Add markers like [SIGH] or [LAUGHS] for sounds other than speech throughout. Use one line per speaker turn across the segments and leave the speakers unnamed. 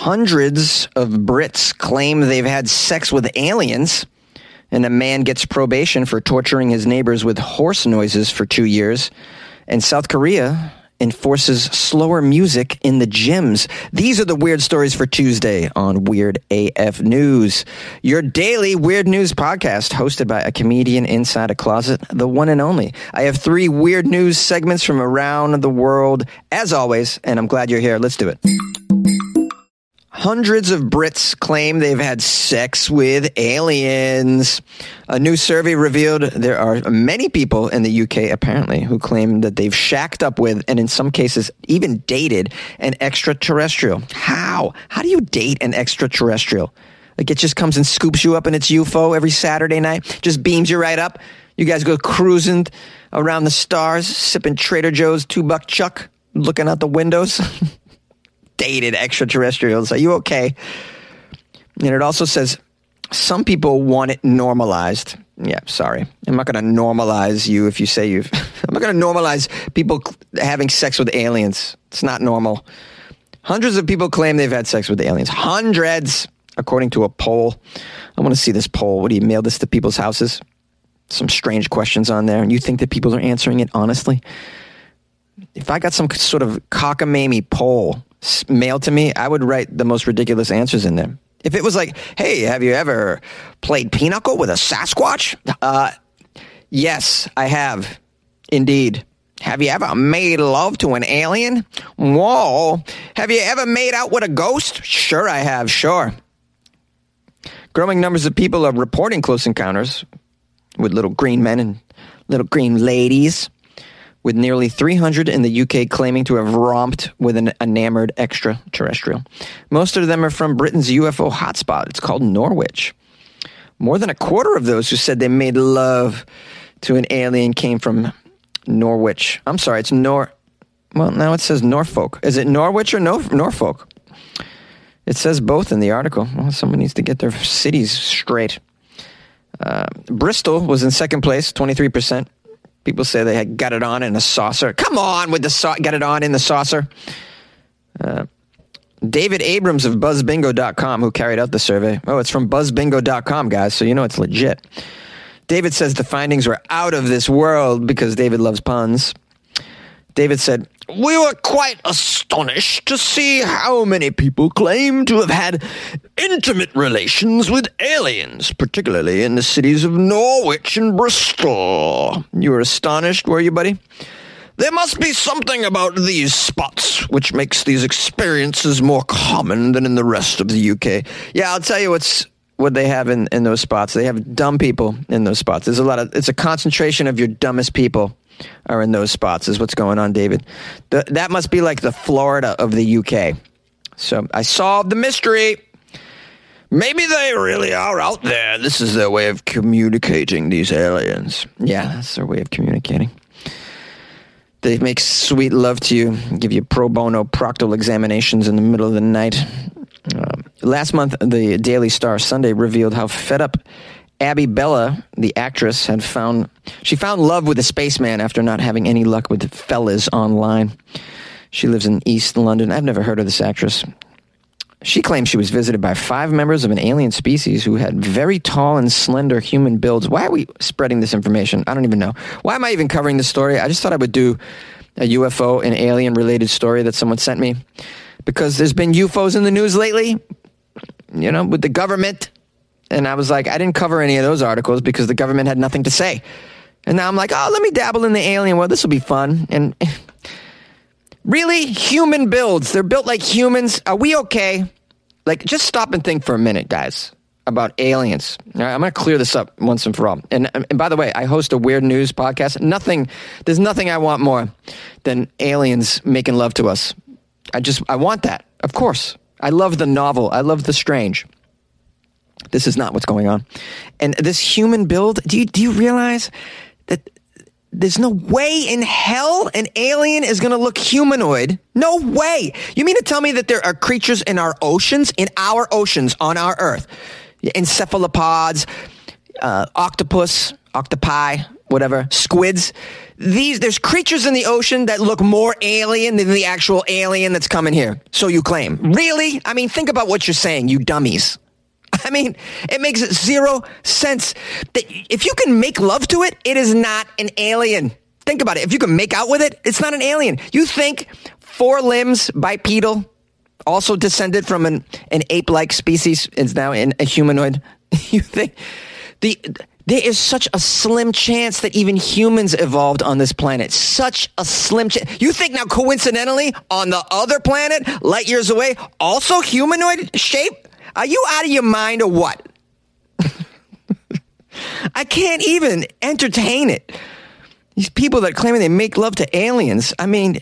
Hundreds of Brits claim they've had sex with aliens, and a man gets probation for torturing his neighbors with horse noises for two years. And South Korea enforces slower music in the gyms. These are the weird stories for Tuesday on Weird AF News, your daily weird news podcast hosted by a comedian inside a closet, the one and only. I have three weird news segments from around the world, as always, and I'm glad you're here. Let's do it. Hundreds of Brits claim they've had sex with aliens. A new survey revealed there are many people in the UK, apparently, who claim that they've shacked up with, and in some cases, even dated an extraterrestrial. How? How do you date an extraterrestrial? Like it just comes and scoops you up in its UFO every Saturday night, just beams you right up. You guys go cruising around the stars, sipping Trader Joe's two buck chuck, looking out the windows. [LAUGHS] dated extraterrestrials. Are you okay? And it also says some people want it normalized. Yeah, sorry. I'm not going to normalize you if you say you've. [LAUGHS] I'm not going to normalize people having sex with aliens. It's not normal. Hundreds of people claim they've had sex with aliens. Hundreds, according to a poll. I want to see this poll. What do you mail this to people's houses? Some strange questions on there, and you think that people are answering it honestly? If I got some sort of cockamamie poll mailed to me, I would write the most ridiculous answers in there. If it was like, hey, have you ever played pinochle with a Sasquatch? Uh, yes, I have. Indeed. Have you ever made love to an alien? Whoa. Have you ever made out with a ghost? Sure, I have, sure. Growing numbers of people are reporting close encounters with little green men and little green ladies with nearly 300 in the UK claiming to have romped with an enamored extraterrestrial. Most of them are from Britain's UFO hotspot. It's called Norwich. More than a quarter of those who said they made love to an alien came from Norwich. I'm sorry, it's Nor. Well, now it says Norfolk. Is it Norwich or Nor- Norfolk? It says both in the article. Well, someone needs to get their cities straight. Uh, Bristol was in second place, 23%. People say they had got it on in a saucer. Come on with the sauce, got it on in the saucer. Uh, David Abrams of BuzzBingo.com, who carried out the survey. Oh, it's from BuzzBingo.com, guys, so you know it's legit. David says the findings were out of this world because David loves puns. David said, We were quite astonished to see how many people claim to have had intimate relations with aliens, particularly in the cities of Norwich and Bristol. You were astonished, were you, buddy? There must be something about these spots which makes these experiences more common than in the rest of the UK. Yeah, I'll tell you what's what they have in, in those spots. They have dumb people in those spots. There's a lot of it's a concentration of your dumbest people are in those spots, is what's going on, David. The, that must be like the Florida of the UK. So I solved the mystery. Maybe they really are out there. This is their way of communicating, these aliens. Yeah, that's their way of communicating. They make sweet love to you, give you pro bono proctal examinations in the middle of the night. Um, last month, the Daily Star Sunday revealed how fed up Abby Bella, the actress, had found she found love with a spaceman after not having any luck with fellas online. She lives in East London. I've never heard of this actress. She claims she was visited by five members of an alien species who had very tall and slender human builds. Why are we spreading this information? I don't even know. Why am I even covering this story? I just thought I would do a UFO and alien related story that someone sent me because there's been UFOs in the news lately, you know, with the government and I was like, I didn't cover any of those articles because the government had nothing to say. And now I'm like, oh, let me dabble in the alien world. This will be fun. And [LAUGHS] really, human builds. They're built like humans. Are we okay? Like, just stop and think for a minute, guys, about aliens. All right, I'm going to clear this up once and for all. And, um, and by the way, I host a weird news podcast. Nothing, there's nothing I want more than aliens making love to us. I just, I want that. Of course. I love the novel. I love the strange. This is not what's going on. And this human build, do you, do you realize that there's no way in hell an alien is going to look humanoid? No way. You mean to tell me that there are creatures in our oceans, in our oceans on our earth, encephalopods, uh, octopus, octopi, whatever, squids. These, there's creatures in the ocean that look more alien than the actual alien that's coming here. So you claim. Really? I mean, think about what you're saying, you dummies. [LAUGHS] I mean, it makes zero sense that if you can make love to it, it is not an alien. Think about it. If you can make out with it, it's not an alien. You think four limbs, bipedal, also descended from an, an ape-like species, is now in a humanoid. [LAUGHS] you think the there is such a slim chance that even humans evolved on this planet. Such a slim chance. You think now, coincidentally, on the other planet, light years away, also humanoid shape? Are you out of your mind or what? I can't even entertain it. These people that claiming they make love to aliens. I mean,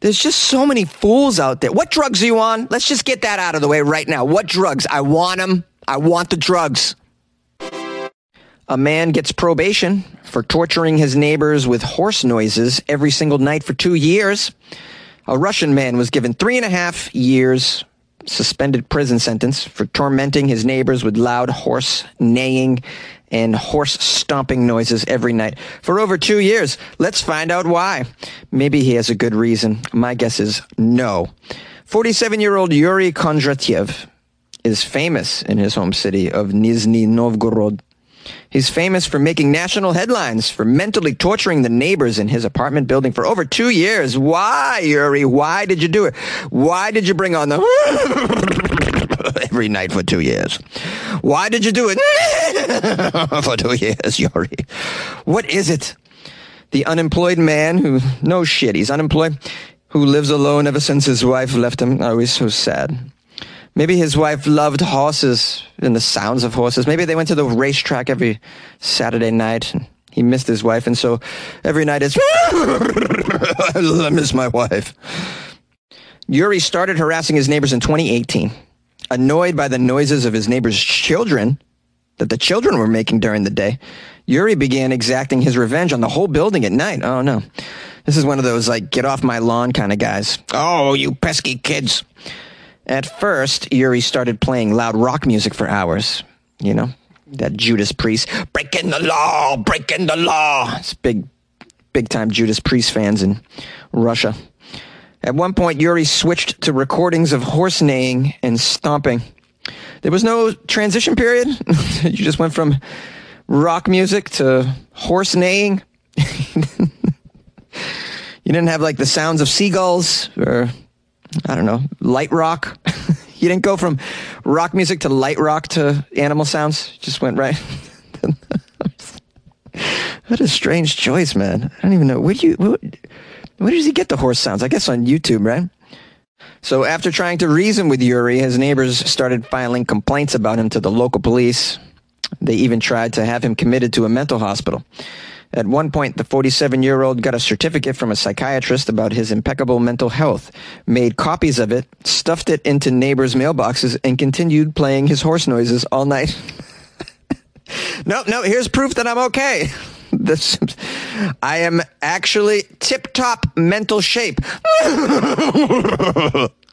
there's just so many fools out there. What drugs are you on? Let's just get that out of the way right now. What drugs? I want them. I want the drugs. A man gets probation for torturing his neighbors with horse noises every single night for two years. A Russian man was given three and a half years suspended prison sentence for tormenting his neighbors with loud horse neighing and horse stomping noises every night for over two years. Let's find out why. Maybe he has a good reason. My guess is no. 47 year old Yuri Kondratyev is famous in his home city of Nizhny Novgorod. He's famous for making national headlines for mentally torturing the neighbors in his apartment building for over two years. Why, Yuri? Why did you do it? Why did you bring on the [LAUGHS] every night for two years? Why did you do it [LAUGHS] for two years, Yuri? What is it? The unemployed man who, no shit, he's unemployed, who lives alone ever since his wife left him. Oh, he's so sad. Maybe his wife loved horses and the sounds of horses. Maybe they went to the racetrack every Saturday night. And he missed his wife, and so every night it's, [LAUGHS] I miss my wife. Yuri started harassing his neighbors in 2018. Annoyed by the noises of his neighbors' children that the children were making during the day, Yuri began exacting his revenge on the whole building at night. Oh no. This is one of those, like, get off my lawn kind of guys. Oh, you pesky kids. At first, Yuri started playing loud rock music for hours. You know, that Judas Priest, breaking the law, breaking the law. It's big, big time Judas Priest fans in Russia. At one point, Yuri switched to recordings of horse neighing and stomping. There was no transition period. [LAUGHS] you just went from rock music to horse neighing. [LAUGHS] you didn't have like the sounds of seagulls or I don't know, light rock. [LAUGHS] you didn't go from rock music to light rock to animal sounds. Just went right. [LAUGHS] what a strange choice, man. I don't even know. Where do you, where, where does he get the horse sounds? I guess on YouTube, right? So after trying to reason with Yuri, his neighbors started filing complaints about him to the local police. They even tried to have him committed to a mental hospital. At one point, the 47 year old got a certificate from a psychiatrist about his impeccable mental health, made copies of it, stuffed it into neighbors' mailboxes, and continued playing his horse noises all night. [LAUGHS] no, no, here's proof that I'm okay. [LAUGHS] This, I am actually tip top mental shape. [LAUGHS]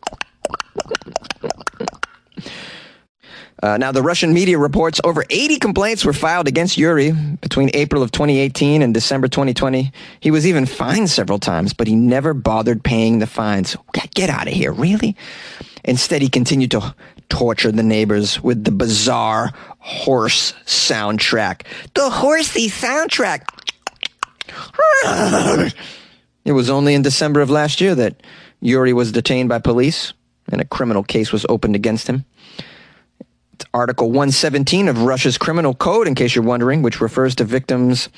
Uh, now, the Russian media reports over 80 complaints were filed against Yuri between April of 2018 and December 2020. He was even fined several times, but he never bothered paying the fines. Get out of here, really? Instead, he continued to torture the neighbors with the bizarre horse soundtrack. The horsey soundtrack. It was only in December of last year that Yuri was detained by police and a criminal case was opened against him. Article 117 of Russia's Criminal Code, in case you're wondering, which refers to victims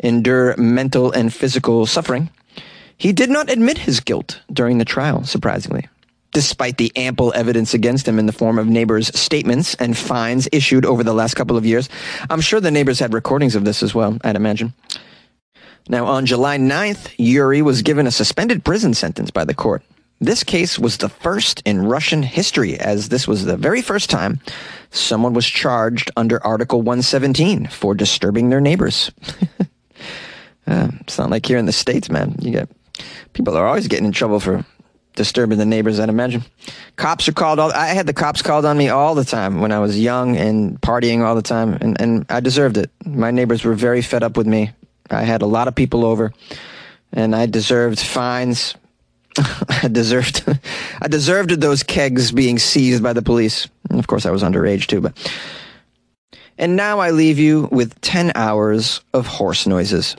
endure mental and physical suffering. He did not admit his guilt during the trial, surprisingly, despite the ample evidence against him in the form of neighbors' statements and fines issued over the last couple of years. I'm sure the neighbors had recordings of this as well, I'd imagine. Now, on July 9th, Yuri was given a suspended prison sentence by the court. This case was the first in Russian history, as this was the very first time someone was charged under Article 117 for disturbing their neighbors. [LAUGHS] uh, it's not like here in the States, man. You get people are always getting in trouble for disturbing the neighbors, I'd imagine. Cops are called all, I had the cops called on me all the time when I was young and partying all the time, and, and I deserved it. My neighbors were very fed up with me I had a lot of people over, and I deserved fines. [LAUGHS] I deserved, I deserved those kegs being seized by the police. Of course, I was underage too, but. And now I leave you with 10 hours of horse noises.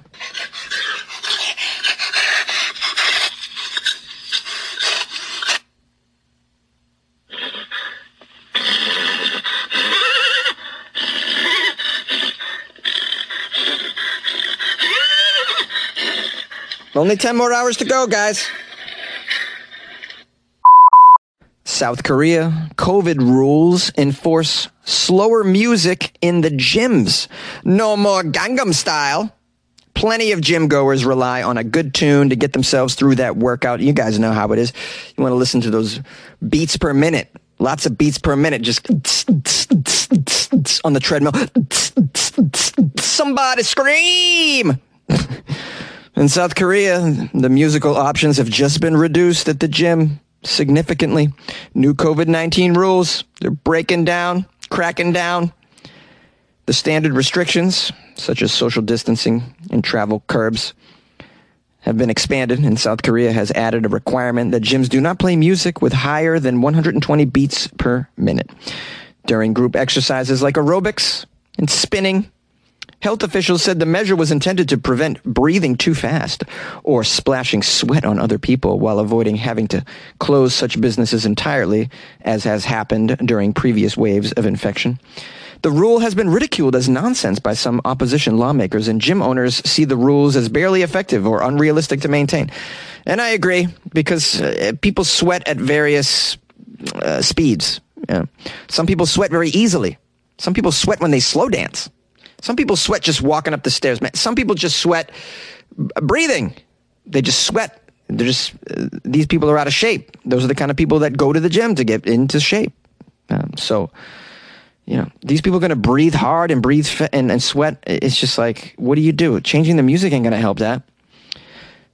Only 10 more hours to go, guys. South Korea, COVID rules enforce slower music in the gyms. No more Gangnam style. Plenty of gym goers rely on a good tune to get themselves through that workout. You guys know how it is. You want to listen to those beats per minute. Lots of beats per minute, just on the treadmill. Somebody scream! [LAUGHS] In South Korea, the musical options have just been reduced at the gym significantly. New COVID 19 rules, they're breaking down, cracking down. The standard restrictions, such as social distancing and travel curbs, have been expanded, and South Korea has added a requirement that gyms do not play music with higher than 120 beats per minute. During group exercises like aerobics and spinning, Health officials said the measure was intended to prevent breathing too fast or splashing sweat on other people while avoiding having to close such businesses entirely, as has happened during previous waves of infection. The rule has been ridiculed as nonsense by some opposition lawmakers, and gym owners see the rules as barely effective or unrealistic to maintain. And I agree, because uh, people sweat at various uh, speeds. Yeah. Some people sweat very easily. Some people sweat when they slow dance. Some people sweat just walking up the stairs. Man, some people just sweat breathing. They just sweat. They're just uh, these people are out of shape. Those are the kind of people that go to the gym to get into shape. Um, so, you know, these people are going to breathe hard and breathe and, and sweat. It's just like, what do you do? Changing the music ain't going to help that.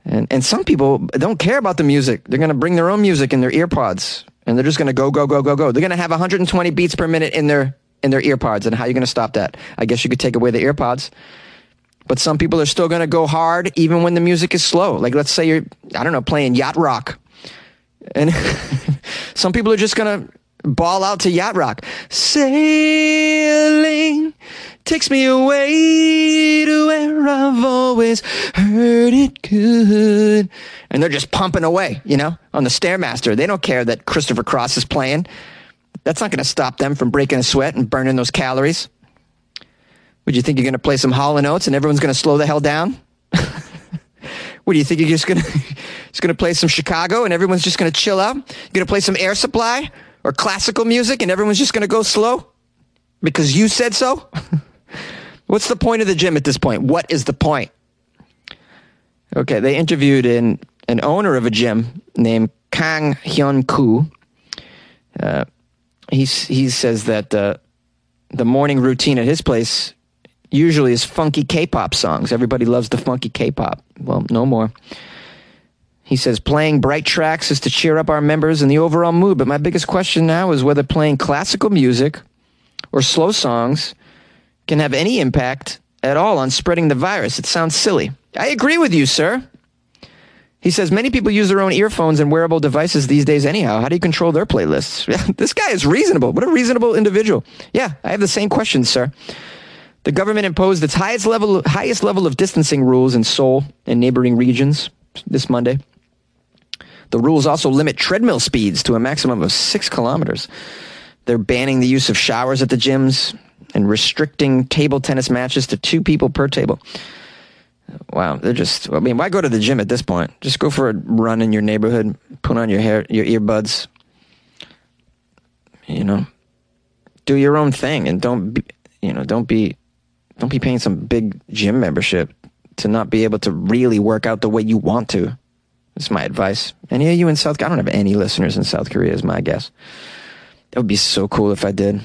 And and some people don't care about the music. They're going to bring their own music in their earpods, and they're just going to go go go go go. They're going to have 120 beats per minute in their in their earpods. And how you going to stop that? I guess you could take away the earpods. But some people are still going to go hard even when the music is slow. Like let's say you're, I don't know, playing yacht rock. And [LAUGHS] some people are just going to ball out to yacht rock. Sailing takes me away to where I've always heard it good. And they're just pumping away, you know, on the Stairmaster. They don't care that Christopher Cross is playing. That's not going to stop them from breaking a sweat and burning those calories. Would you think you're going to play some Hall & Oates and everyone's going to slow the hell down? [LAUGHS] what do you think you're just going [LAUGHS] to just going to play some Chicago and everyone's just going to chill out? You're going to play some Air Supply or classical music and everyone's just going to go slow because you said so? [LAUGHS] What's the point of the gym at this point? What is the point? Okay, they interviewed an, an owner of a gym named Kang Hyun Koo. Uh, he he says that uh, the morning routine at his place usually is funky K-pop songs. Everybody loves the funky K-pop. Well, no more. He says playing bright tracks is to cheer up our members and the overall mood. But my biggest question now is whether playing classical music or slow songs can have any impact at all on spreading the virus. It sounds silly. I agree with you, sir. He says many people use their own earphones and wearable devices these days anyhow. How do you control their playlists? [LAUGHS] this guy is reasonable. What a reasonable individual. Yeah, I have the same question, sir. The government imposed its highest level, highest level of distancing rules in Seoul and neighboring regions this Monday. The rules also limit treadmill speeds to a maximum of six kilometers. They're banning the use of showers at the gyms and restricting table tennis matches to two people per table. Wow, they're just. I mean, why go to the gym at this point? Just go for a run in your neighborhood. Put on your hair, your earbuds. You know, do your own thing, and don't be. You know, don't be, don't be paying some big gym membership to not be able to really work out the way you want to. That's my advice. Any of you in South? I don't have any listeners in South Korea. Is my guess. That would be so cool if I did.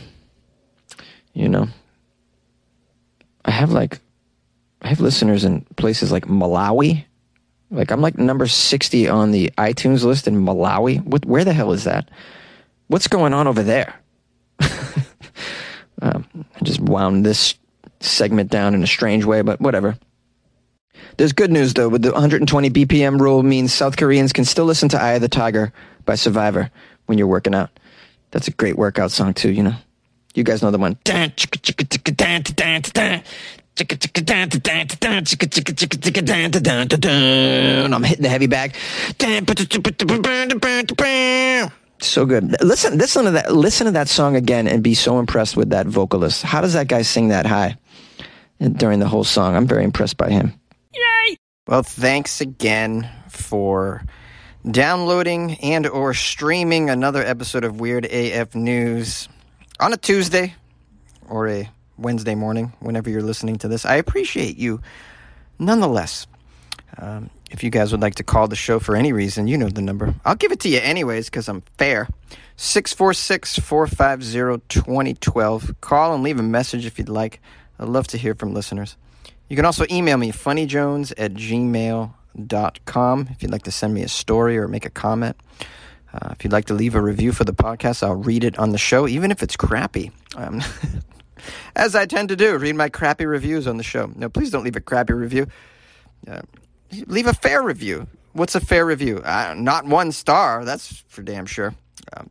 You know, I have like I have listeners in places like Malawi. Like I'm like number 60 on the iTunes list in Malawi. What, where the hell is that? What's going on over there? [LAUGHS] um, I just wound this segment down in a strange way, but whatever. There's good news though. With the 120 BPM rule means South Koreans can still listen to "Eye of the Tiger" by Survivor when you're working out. That's a great workout song too. You know, you guys know the one. I'm hitting the heavy bag. So good. Listen, listen to that. Listen to that song again and be so impressed with that vocalist. How does that guy sing that high during the whole song? I'm very impressed by him. Yay! Well, thanks again for downloading and or streaming another episode of Weird AF News on a Tuesday or a Wednesday morning, whenever you're listening to this. I appreciate you nonetheless. Um, if you guys would like to call the show for any reason, you know the number. I'll give it to you anyways because I'm fair. 646 450 2012. Call and leave a message if you'd like. I'd love to hear from listeners. You can also email me, funnyjones at gmail.com, if you'd like to send me a story or make a comment. Uh, if you'd like to leave a review for the podcast, I'll read it on the show, even if it's crappy. Um, [LAUGHS] as I tend to do, read my crappy reviews on the show. No, please don't leave a crappy review. Uh, leave a fair review. What's a fair review? Uh, not one star. That's for damn sure. Um,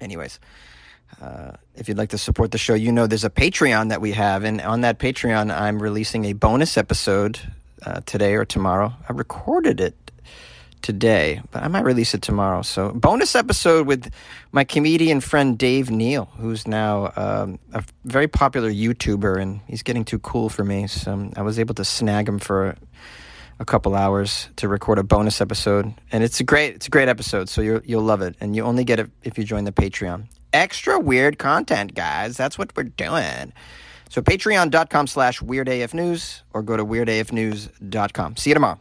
anyways, uh, if you'd like to support the show, you know there's a Patreon that we have, and on that Patreon, I'm releasing a bonus episode uh, today or tomorrow. I recorded it today, but I might release it tomorrow. So, bonus episode with my comedian friend Dave Neal, who's now um, a very popular YouTuber, and he's getting too cool for me. So, I was able to snag him for a couple hours to record a bonus episode, and it's a great it's a great episode. So you'll you'll love it, and you only get it if you join the Patreon. Extra weird content, guys. That's what we're doing. So patreon.com slash weirdafnews or go to weirdafnews.com. See you tomorrow.